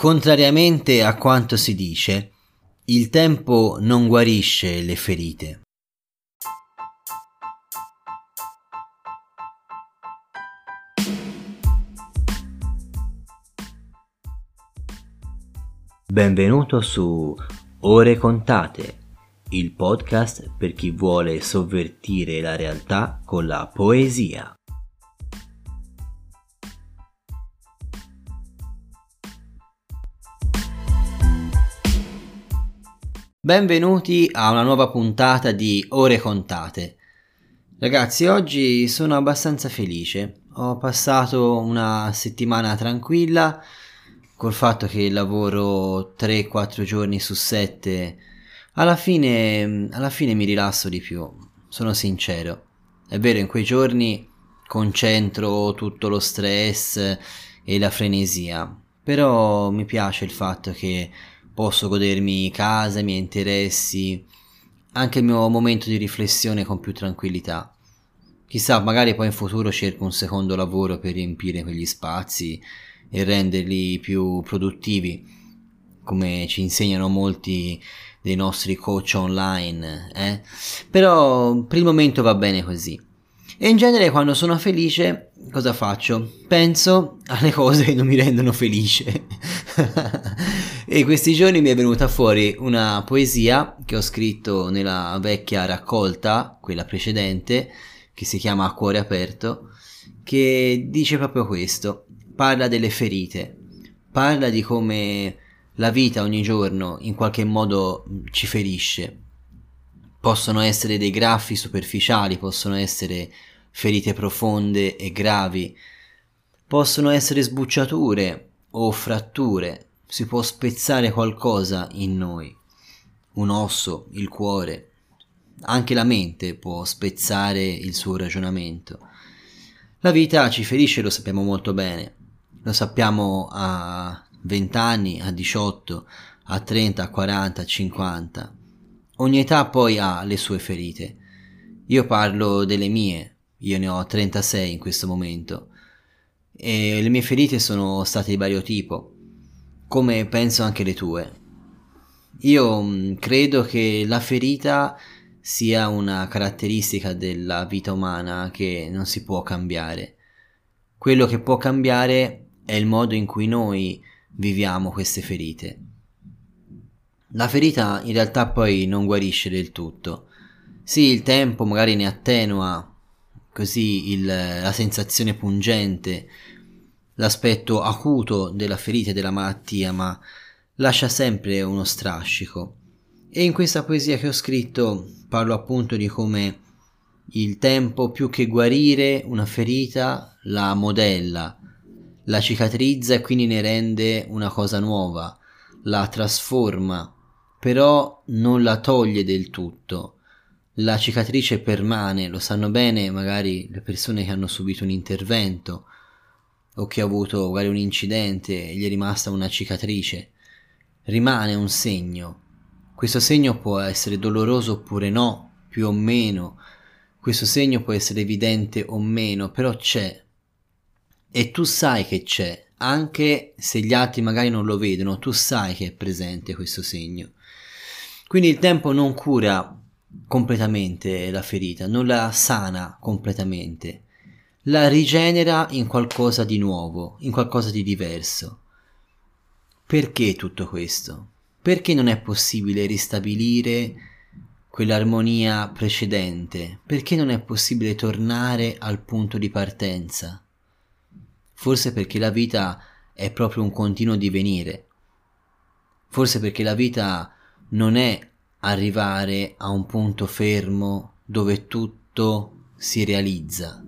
Contrariamente a quanto si dice, il tempo non guarisce le ferite. Benvenuto su Ore contate, il podcast per chi vuole sovvertire la realtà con la poesia. Benvenuti a una nuova puntata di Ore contate. Ragazzi, oggi sono abbastanza felice. Ho passato una settimana tranquilla col fatto che lavoro 3-4 giorni su 7. Alla fine, alla fine mi rilasso di più, sono sincero. È vero, in quei giorni concentro tutto lo stress e la frenesia, però mi piace il fatto che posso godermi casa, i miei interessi, anche il mio momento di riflessione con più tranquillità. Chissà, magari poi in futuro cerco un secondo lavoro per riempire quegli spazi e renderli più produttivi, come ci insegnano molti dei nostri coach online, eh? Però per il momento va bene così. E in genere quando sono felice cosa faccio? Penso alle cose che non mi rendono felice. e questi giorni mi è venuta fuori una poesia che ho scritto nella vecchia raccolta, quella precedente, che si chiama A cuore aperto, che dice proprio questo. Parla delle ferite, parla di come la vita ogni giorno in qualche modo ci ferisce. Possono essere dei graffi superficiali, possono essere ferite profonde e gravi. Possono essere sbucciature o fratture, si può spezzare qualcosa in noi, un osso, il cuore, anche la mente può spezzare il suo ragionamento. La vita ci ferisce, lo sappiamo molto bene, lo sappiamo a 20 anni, a 18, a 30, a 40, a 50. Ogni età poi ha le sue ferite. Io parlo delle mie, io ne ho 36 in questo momento e le mie ferite sono state di vario tipo, come penso anche le tue. Io mm, credo che la ferita sia una caratteristica della vita umana che non si può cambiare. Quello che può cambiare è il modo in cui noi viviamo queste ferite. La ferita in realtà poi non guarisce del tutto. Sì, il tempo magari ne attenua così il, la sensazione pungente, l'aspetto acuto della ferita e della malattia, ma lascia sempre uno strascico. E in questa poesia che ho scritto parlo appunto di come il tempo più che guarire una ferita la modella, la cicatrizza e quindi ne rende una cosa nuova, la trasforma, però non la toglie del tutto la cicatrice permane, lo sanno bene magari le persone che hanno subito un intervento o che ha avuto magari un incidente e gli è rimasta una cicatrice. Rimane un segno. Questo segno può essere doloroso oppure no, più o meno. Questo segno può essere evidente o meno, però c'è. E tu sai che c'è, anche se gli altri magari non lo vedono, tu sai che è presente questo segno. Quindi il tempo non cura completamente la ferita, non la sana completamente, la rigenera in qualcosa di nuovo, in qualcosa di diverso. Perché tutto questo? Perché non è possibile ristabilire quell'armonia precedente? Perché non è possibile tornare al punto di partenza? Forse perché la vita è proprio un continuo divenire. Forse perché la vita non è arrivare a un punto fermo dove tutto si realizza,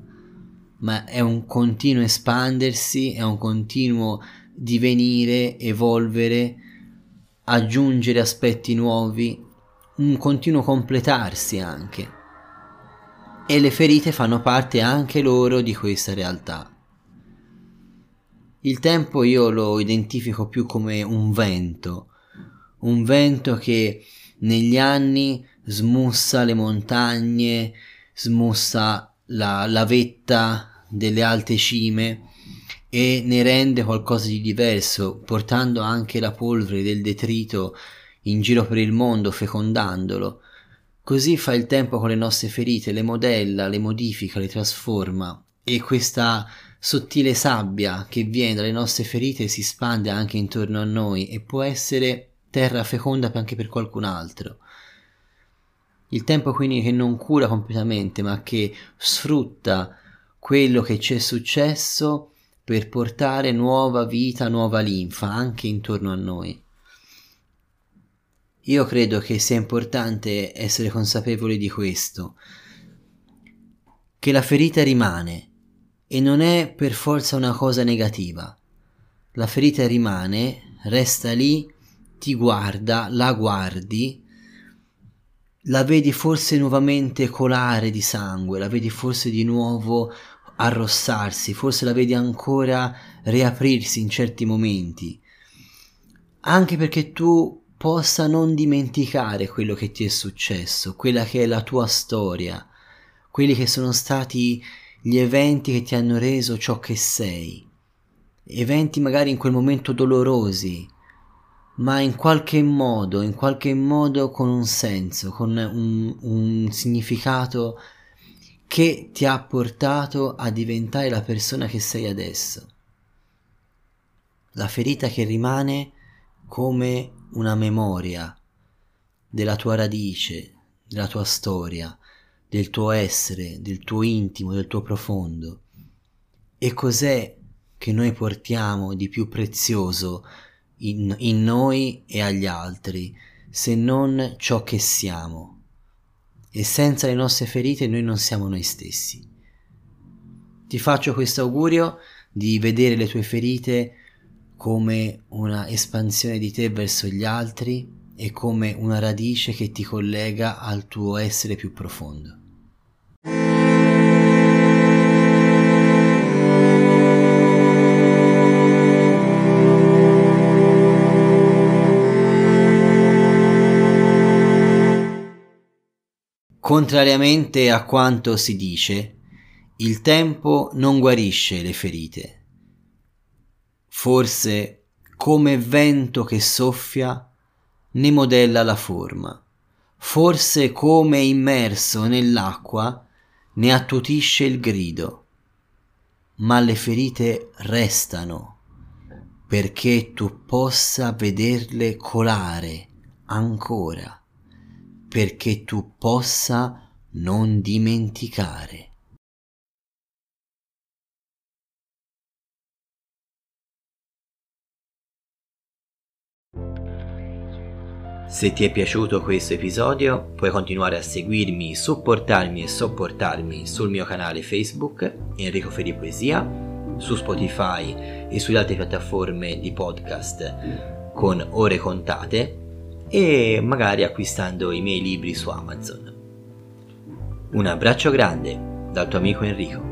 ma è un continuo espandersi, è un continuo divenire, evolvere, aggiungere aspetti nuovi, un continuo completarsi anche. E le ferite fanno parte anche loro di questa realtà. Il tempo io lo identifico più come un vento, un vento che negli anni smussa le montagne, smussa la, la vetta delle alte cime e ne rende qualcosa di diverso, portando anche la polvere del detrito in giro per il mondo, fecondandolo. Così fa il tempo con le nostre ferite, le modella, le modifica, le trasforma e questa sottile sabbia che viene dalle nostre ferite si spande anche intorno a noi e può essere terra feconda anche per qualcun altro. Il tempo quindi che non cura completamente ma che sfrutta quello che ci è successo per portare nuova vita, nuova linfa anche intorno a noi. Io credo che sia importante essere consapevoli di questo, che la ferita rimane e non è per forza una cosa negativa. La ferita rimane, resta lì, ti guarda, la guardi, la vedi forse nuovamente colare di sangue, la vedi forse di nuovo arrossarsi, forse la vedi ancora riaprirsi in certi momenti, anche perché tu possa non dimenticare quello che ti è successo, quella che è la tua storia, quelli che sono stati gli eventi che ti hanno reso ciò che sei, eventi magari in quel momento dolorosi, ma in qualche modo, in qualche modo con un senso, con un, un significato che ti ha portato a diventare la persona che sei adesso. La ferita che rimane come una memoria della tua radice, della tua storia, del tuo essere, del tuo intimo, del tuo profondo. E cos'è che noi portiamo di più prezioso in, in noi e agli altri, se non ciò che siamo? E senza le nostre ferite noi non siamo noi stessi. Ti faccio questo augurio di vedere le tue ferite come una espansione di te verso gli altri e come una radice che ti collega al tuo essere più profondo. Contrariamente a quanto si dice, il tempo non guarisce le ferite. Forse, come vento che soffia, ne modella la forma. Forse, come immerso nell'acqua, ne attutisce il grido, ma le ferite restano perché tu possa vederle colare ancora, perché tu possa non dimenticare. Se ti è piaciuto questo episodio puoi continuare a seguirmi, supportarmi e sopportarmi sul mio canale Facebook Enrico Feri Poesia, su Spotify e sulle altre piattaforme di podcast con ore contate e magari acquistando i miei libri su Amazon. Un abbraccio grande dal tuo amico Enrico.